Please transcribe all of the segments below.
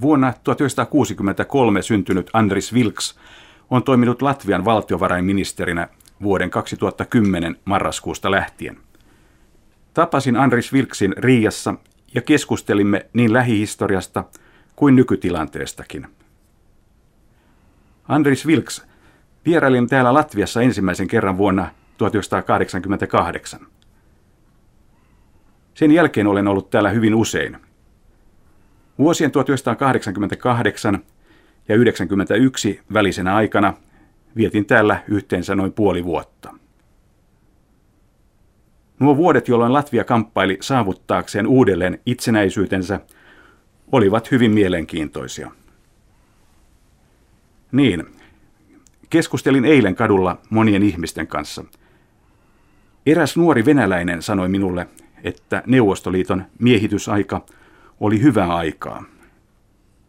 Vuonna 1963 syntynyt Andris Vilks on toiminut Latvian valtiovarainministerinä vuoden 2010 marraskuusta lähtien. Tapasin Andris Vilksin Riassa ja keskustelimme niin lähihistoriasta kuin nykytilanteestakin. Andris Vilks, vierailin täällä Latviassa ensimmäisen kerran vuonna 1988. Sen jälkeen olen ollut täällä hyvin usein. Vuosien 1988 ja 1991 välisenä aikana vietin täällä yhteensä noin puoli vuotta. Nuo vuodet, jolloin Latvia kamppaili saavuttaakseen uudelleen itsenäisyytensä, olivat hyvin mielenkiintoisia. Niin, keskustelin eilen kadulla monien ihmisten kanssa. Eräs nuori venäläinen sanoi minulle, että Neuvostoliiton miehitysaika oli hyvää aikaa.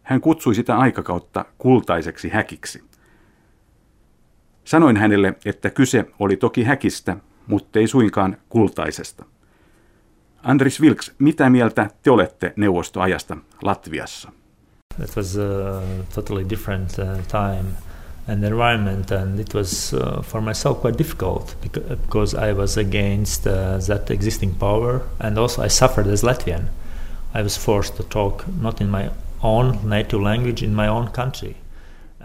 Hän kutsui sitä aikakautta kultaiseksi häkiksi. Sanoin hänelle, että kyse oli toki häkistä, mutta ei suinkaan kultaisesta. Andris Vilks, mitä mieltä te olette neuvostoajasta Latviassa? It was a totally different uh, time and environment, and it was uh, for myself quite difficult because I was against uh, that existing power, and also I suffered as Latvian. I was forced to talk not in my own native language in my own country.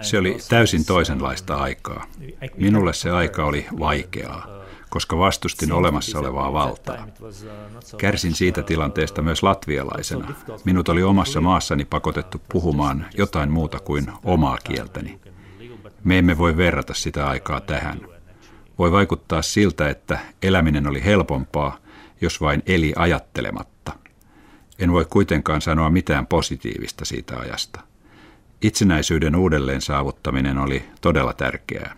Se oli täysin toisenlaista aikaa. Minulle se aika oli vaikeaa, koska vastustin olemassa olevaa valtaa. Kärsin siitä tilanteesta myös latvialaisena. Minut oli omassa maassani pakotettu puhumaan jotain muuta kuin omaa kieltäni. Me emme voi verrata sitä aikaa tähän. Voi vaikuttaa siltä, että eläminen oli helpompaa, jos vain eli ajattelematta. En voi kuitenkaan sanoa mitään positiivista siitä ajasta. Itsenäisyyden uudelleen saavuttaminen oli todella tärkeää.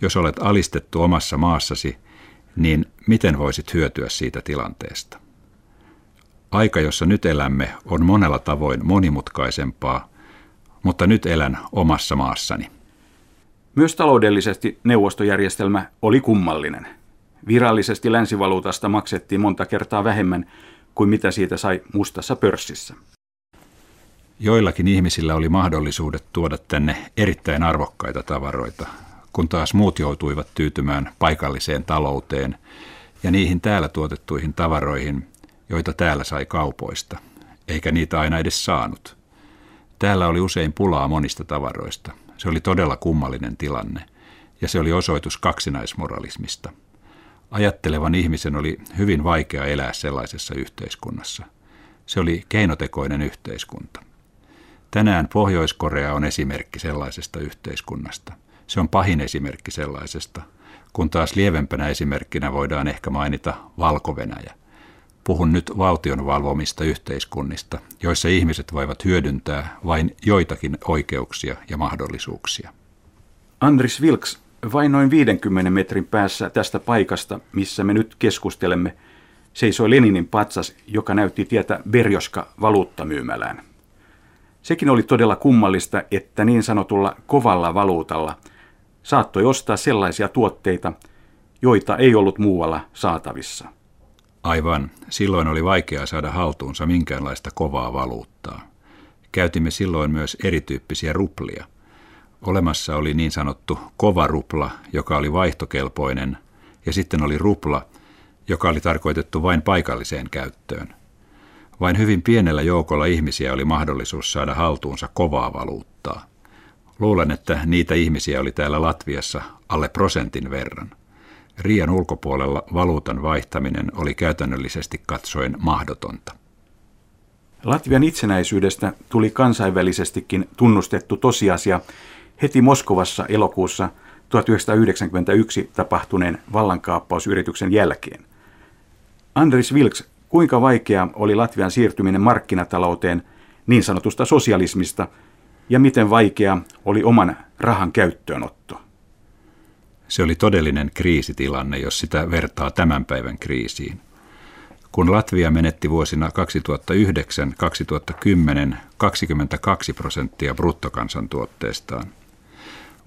Jos olet alistettu omassa maassasi, niin miten voisit hyötyä siitä tilanteesta? Aika, jossa nyt elämme, on monella tavoin monimutkaisempaa, mutta nyt elän omassa maassani. Myös taloudellisesti neuvostojärjestelmä oli kummallinen. Virallisesti länsivaluutasta maksettiin monta kertaa vähemmän kuin mitä siitä sai mustassa pörssissä. Joillakin ihmisillä oli mahdollisuudet tuoda tänne erittäin arvokkaita tavaroita, kun taas muut joutuivat tyytymään paikalliseen talouteen ja niihin täällä tuotettuihin tavaroihin, joita täällä sai kaupoista, eikä niitä aina edes saanut. Täällä oli usein pulaa monista tavaroista. Se oli todella kummallinen tilanne, ja se oli osoitus kaksinaismoralismista. Ajattelevan ihmisen oli hyvin vaikea elää sellaisessa yhteiskunnassa. Se oli keinotekoinen yhteiskunta. Tänään Pohjois-Korea on esimerkki sellaisesta yhteiskunnasta. Se on pahin esimerkki sellaisesta, kun taas lievempänä esimerkkinä voidaan ehkä mainita Valko-Venäjä. Puhun nyt valtion valvomista yhteiskunnista, joissa ihmiset voivat hyödyntää vain joitakin oikeuksia ja mahdollisuuksia. Andris Vilks, vain noin 50 metrin päässä tästä paikasta, missä me nyt keskustelemme, seisoi Leninin patsas, joka näytti tietä Berjoska valuuttamyymälään. Sekin oli todella kummallista, että niin sanotulla kovalla valuutalla saattoi ostaa sellaisia tuotteita, joita ei ollut muualla saatavissa. Aivan. Silloin oli vaikeaa saada haltuunsa minkäänlaista kovaa valuuttaa. Käytimme silloin myös erityyppisiä ruplia. Olemassa oli niin sanottu kova rupla, joka oli vaihtokelpoinen, ja sitten oli rupla, joka oli tarkoitettu vain paikalliseen käyttöön. Vain hyvin pienellä joukolla ihmisiä oli mahdollisuus saada haltuunsa kovaa valuuttaa. Luulen, että niitä ihmisiä oli täällä Latviassa alle prosentin verran. Riian ulkopuolella valuutan vaihtaminen oli käytännöllisesti katsoen mahdotonta. Latvian itsenäisyydestä tuli kansainvälisestikin tunnustettu tosiasia heti Moskovassa elokuussa 1991 tapahtuneen vallankaappausyrityksen jälkeen. Andris Vilks, kuinka vaikea oli Latvian siirtyminen markkinatalouteen niin sanotusta sosialismista ja miten vaikea oli oman rahan käyttöönotto? Se oli todellinen kriisitilanne, jos sitä vertaa tämän päivän kriisiin. Kun Latvia menetti vuosina 2009-2010 22 prosenttia bruttokansantuotteestaan,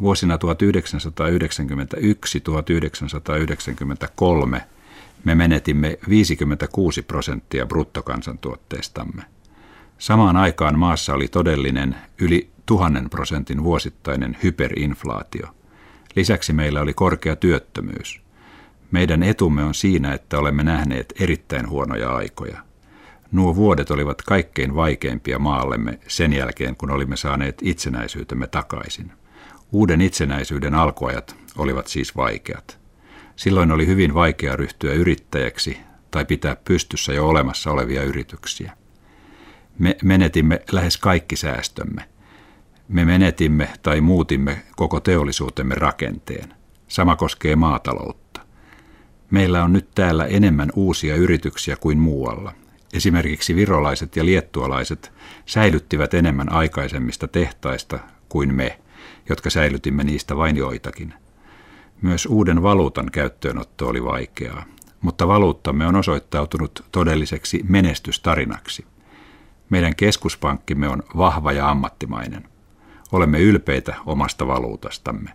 vuosina 1991-1993 me menetimme 56 prosenttia bruttokansantuotteestamme. Samaan aikaan maassa oli todellinen yli tuhannen prosentin vuosittainen hyperinflaatio. Lisäksi meillä oli korkea työttömyys. Meidän etumme on siinä, että olemme nähneet erittäin huonoja aikoja. Nuo vuodet olivat kaikkein vaikeimpia maallemme sen jälkeen, kun olimme saaneet itsenäisyytemme takaisin. Uuden itsenäisyyden alkuajat olivat siis vaikeat. Silloin oli hyvin vaikea ryhtyä yrittäjäksi tai pitää pystyssä jo olemassa olevia yrityksiä. Me menetimme lähes kaikki säästömme. Me menetimme tai muutimme koko teollisuutemme rakenteen. Sama koskee maataloutta. Meillä on nyt täällä enemmän uusia yrityksiä kuin muualla. Esimerkiksi virolaiset ja liettualaiset säilyttivät enemmän aikaisemmista tehtaista kuin me, jotka säilytimme niistä vain joitakin. Myös uuden valuutan käyttöönotto oli vaikeaa, mutta valuuttamme on osoittautunut todelliseksi menestystarinaksi. Meidän keskuspankkimme on vahva ja ammattimainen. Olemme ylpeitä omasta valuutastamme.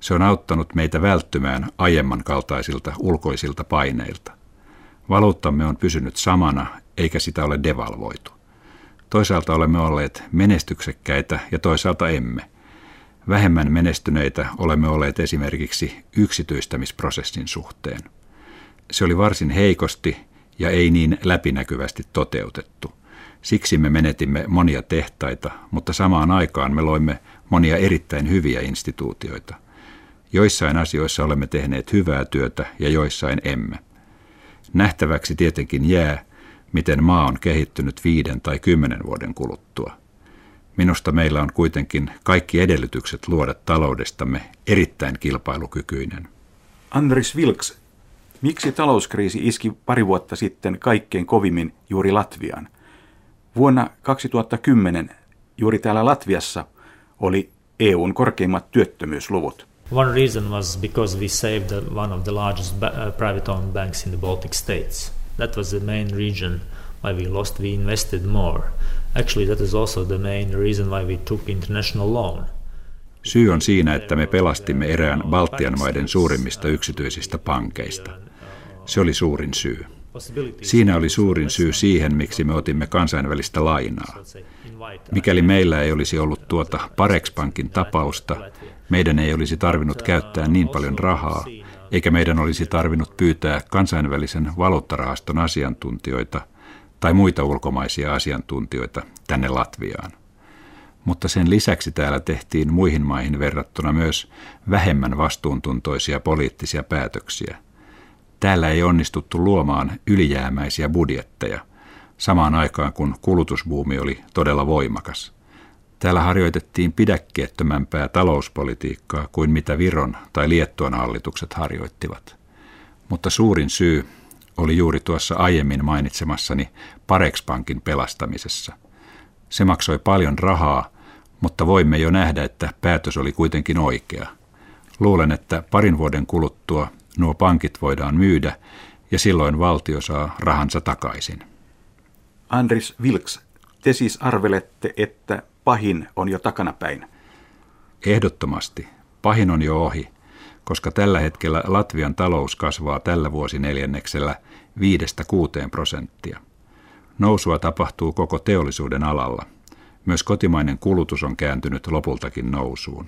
Se on auttanut meitä välttymään aiemman kaltaisilta ulkoisilta paineilta. Valuuttamme on pysynyt samana, eikä sitä ole devalvoitu. Toisaalta olemme olleet menestyksekkäitä ja toisaalta emme. Vähemmän menestyneitä olemme olleet esimerkiksi yksityistämisprosessin suhteen. Se oli varsin heikosti ja ei niin läpinäkyvästi toteutettu – Siksi me menetimme monia tehtaita, mutta samaan aikaan me loimme monia erittäin hyviä instituutioita. Joissain asioissa olemme tehneet hyvää työtä ja joissain emme. Nähtäväksi tietenkin jää, miten maa on kehittynyt viiden tai kymmenen vuoden kuluttua. Minusta meillä on kuitenkin kaikki edellytykset luoda taloudestamme erittäin kilpailukykyinen. Andris Vilks, miksi talouskriisi iski pari vuotta sitten kaikkein kovimmin juuri Latviaan? Vuonna 2010 juuri täällä Latviassa oli EUn korkeimmat työttömyysluvut. One reason was because we saved one of the largest uh, private owned banks in the Baltic states. That was the main reason why we lost. We invested more. Actually, that is also the main reason why we took international loan. Syy on siinä, että me pelastimme erään Baltian maiden suurimmista yksityisistä pankeista. Se oli suurin syy. Siinä oli suurin syy siihen, miksi me otimme kansainvälistä lainaa. Mikäli meillä ei olisi ollut tuota Parex-pankin tapausta, meidän ei olisi tarvinnut käyttää niin paljon rahaa, eikä meidän olisi tarvinnut pyytää kansainvälisen valuuttarahaston asiantuntijoita tai muita ulkomaisia asiantuntijoita tänne Latviaan. Mutta sen lisäksi täällä tehtiin muihin maihin verrattuna myös vähemmän vastuuntuntoisia poliittisia päätöksiä. Täällä ei onnistuttu luomaan ylijäämäisiä budjetteja, samaan aikaan kun kulutusbuumi oli todella voimakas. Täällä harjoitettiin pidäkkeettömämpää talouspolitiikkaa kuin mitä Viron tai Liettuan hallitukset harjoittivat. Mutta suurin syy oli juuri tuossa aiemmin mainitsemassani Parex-pankin pelastamisessa. Se maksoi paljon rahaa, mutta voimme jo nähdä, että päätös oli kuitenkin oikea. Luulen, että parin vuoden kuluttua nuo pankit voidaan myydä ja silloin valtio saa rahansa takaisin. Andris Vilks, te siis arvelette, että pahin on jo takanapäin? Ehdottomasti. Pahin on jo ohi, koska tällä hetkellä Latvian talous kasvaa tällä vuosineljänneksellä 5-6 prosenttia. Nousua tapahtuu koko teollisuuden alalla. Myös kotimainen kulutus on kääntynyt lopultakin nousuun.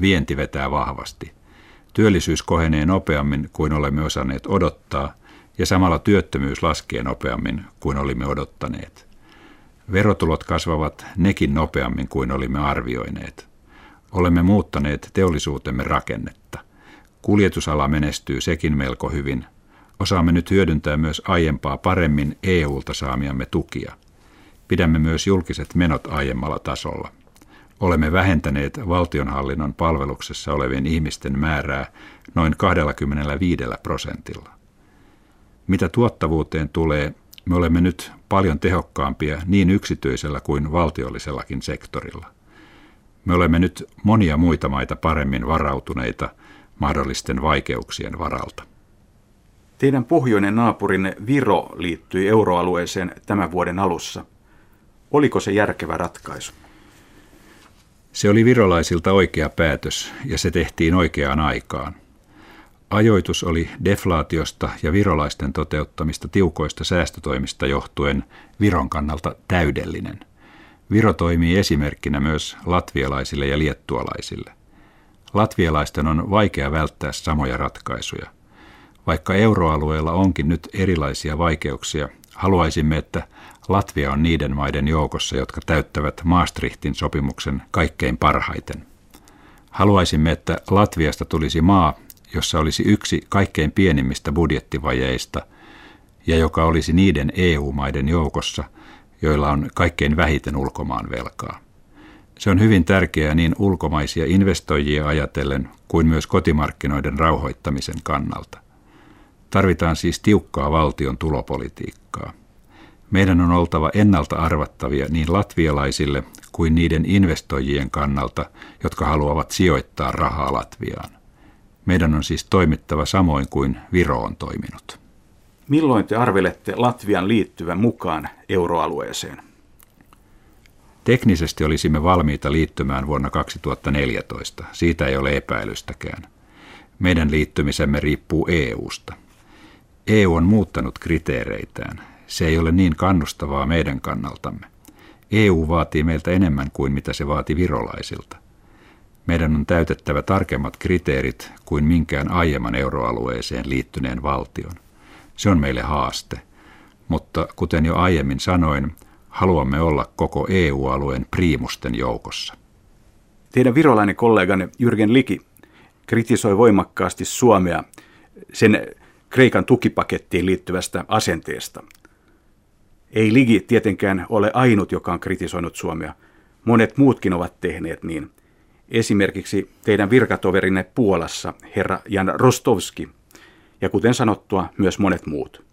Vienti vetää vahvasti – Työllisyys kohenee nopeammin kuin olemme osanneet odottaa, ja samalla työttömyys laskee nopeammin kuin olimme odottaneet. Verotulot kasvavat nekin nopeammin kuin olimme arvioineet. Olemme muuttaneet teollisuutemme rakennetta. Kuljetusala menestyy sekin melko hyvin. Osaamme nyt hyödyntää myös aiempaa paremmin EU-lta saamiamme tukia. Pidämme myös julkiset menot aiemmalla tasolla. Olemme vähentäneet valtionhallinnon palveluksessa olevien ihmisten määrää noin 25 prosentilla. Mitä tuottavuuteen tulee, me olemme nyt paljon tehokkaampia niin yksityisellä kuin valtiollisellakin sektorilla. Me olemme nyt monia muita maita paremmin varautuneita mahdollisten vaikeuksien varalta. Teidän pohjoinen naapurinne Viro liittyi euroalueeseen tämän vuoden alussa. Oliko se järkevä ratkaisu? Se oli virolaisilta oikea päätös ja se tehtiin oikeaan aikaan. Ajoitus oli deflaatiosta ja virolaisten toteuttamista tiukoista säästötoimista johtuen Viron kannalta täydellinen. Viro toimii esimerkkinä myös latvialaisille ja liettualaisille. Latvialaisten on vaikea välttää samoja ratkaisuja. Vaikka euroalueella onkin nyt erilaisia vaikeuksia, haluaisimme, että Latvia on niiden maiden joukossa, jotka täyttävät Maastrichtin sopimuksen kaikkein parhaiten. Haluaisimme, että Latviasta tulisi maa, jossa olisi yksi kaikkein pienimmistä budjettivajeista ja joka olisi niiden EU-maiden joukossa, joilla on kaikkein vähiten ulkomaan velkaa. Se on hyvin tärkeää niin ulkomaisia investoijia ajatellen kuin myös kotimarkkinoiden rauhoittamisen kannalta. Tarvitaan siis tiukkaa valtion tulopolitiikkaa. Meidän on oltava ennalta arvattavia niin latvialaisille kuin niiden investoijien kannalta, jotka haluavat sijoittaa rahaa Latviaan. Meidän on siis toimittava samoin kuin Viro on toiminut. Milloin te arvelette Latvian liittyvän mukaan euroalueeseen? Teknisesti olisimme valmiita liittymään vuonna 2014. Siitä ei ole epäilystäkään. Meidän liittymisemme riippuu EUsta. EU on muuttanut kriteereitään. Se ei ole niin kannustavaa meidän kannaltamme. EU vaatii meiltä enemmän kuin mitä se vaati virolaisilta. Meidän on täytettävä tarkemmat kriteerit kuin minkään aiemman euroalueeseen liittyneen valtion. Se on meille haaste. Mutta kuten jo aiemmin sanoin, haluamme olla koko EU-alueen priimusten joukossa. Teidän virolainen kolleganne Jürgen Liki kritisoi voimakkaasti Suomea sen Kreikan tukipakettiin liittyvästä asenteesta. Ei Ligi tietenkään ole ainut, joka on kritisoinut Suomea. Monet muutkin ovat tehneet niin. Esimerkiksi teidän virkatoverinne Puolassa, herra Jan Rostovski, ja kuten sanottua, myös monet muut.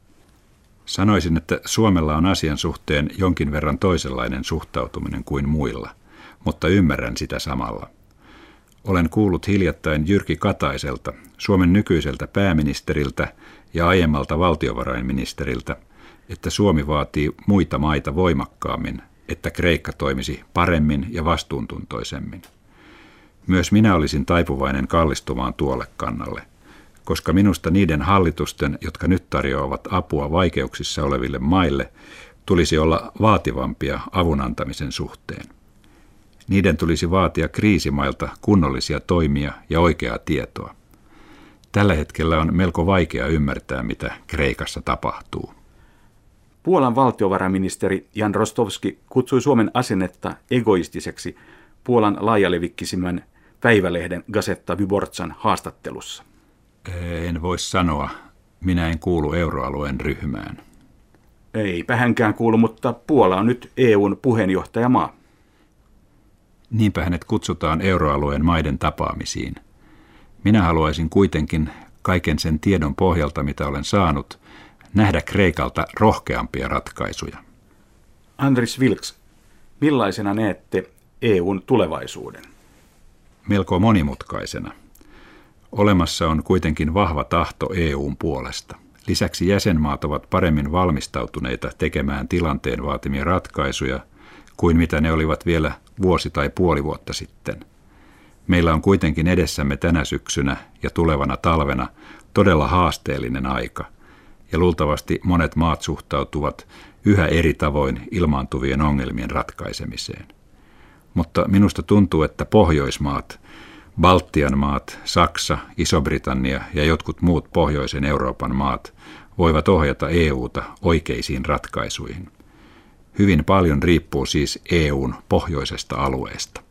Sanoisin, että Suomella on asian suhteen jonkin verran toisenlainen suhtautuminen kuin muilla, mutta ymmärrän sitä samalla. Olen kuullut hiljattain Jyrki Kataiselta, Suomen nykyiseltä pääministeriltä ja aiemmalta valtiovarainministeriltä, että Suomi vaatii muita maita voimakkaammin, että Kreikka toimisi paremmin ja vastuuntuntoisemmin. Myös minä olisin taipuvainen kallistumaan tuolle kannalle – koska minusta niiden hallitusten, jotka nyt tarjoavat apua vaikeuksissa oleville maille, tulisi olla vaativampia avun antamisen suhteen. Niiden tulisi vaatia kriisimailta kunnollisia toimia ja oikeaa tietoa. Tällä hetkellä on melko vaikea ymmärtää, mitä Kreikassa tapahtuu. Puolan valtiovarainministeri Jan Rostovski kutsui Suomen asennetta egoistiseksi Puolan laajalevikkisimmän päivälehden Gazetta Wyborchan haastattelussa. En voi sanoa. Minä en kuulu euroalueen ryhmään. Eipä hänkään kuulu, mutta Puola on nyt EUn puheenjohtajamaa. Niinpä hänet kutsutaan euroalueen maiden tapaamisiin. Minä haluaisin kuitenkin kaiken sen tiedon pohjalta, mitä olen saanut, nähdä Kreikalta rohkeampia ratkaisuja. Andris Vilks, millaisena näette EUn tulevaisuuden? Melko monimutkaisena. Olemassa on kuitenkin vahva tahto EUn puolesta. Lisäksi jäsenmaat ovat paremmin valmistautuneita tekemään tilanteen vaatimia ratkaisuja kuin mitä ne olivat vielä vuosi tai puoli vuotta sitten. Meillä on kuitenkin edessämme tänä syksynä ja tulevana talvena todella haasteellinen aika, ja luultavasti monet maat suhtautuvat yhä eri tavoin ilmaantuvien ongelmien ratkaisemiseen. Mutta minusta tuntuu, että Pohjoismaat Baltian maat, Saksa, Iso-Britannia ja jotkut muut pohjoisen Euroopan maat voivat ohjata EUta oikeisiin ratkaisuihin. Hyvin paljon riippuu siis EUn pohjoisesta alueesta.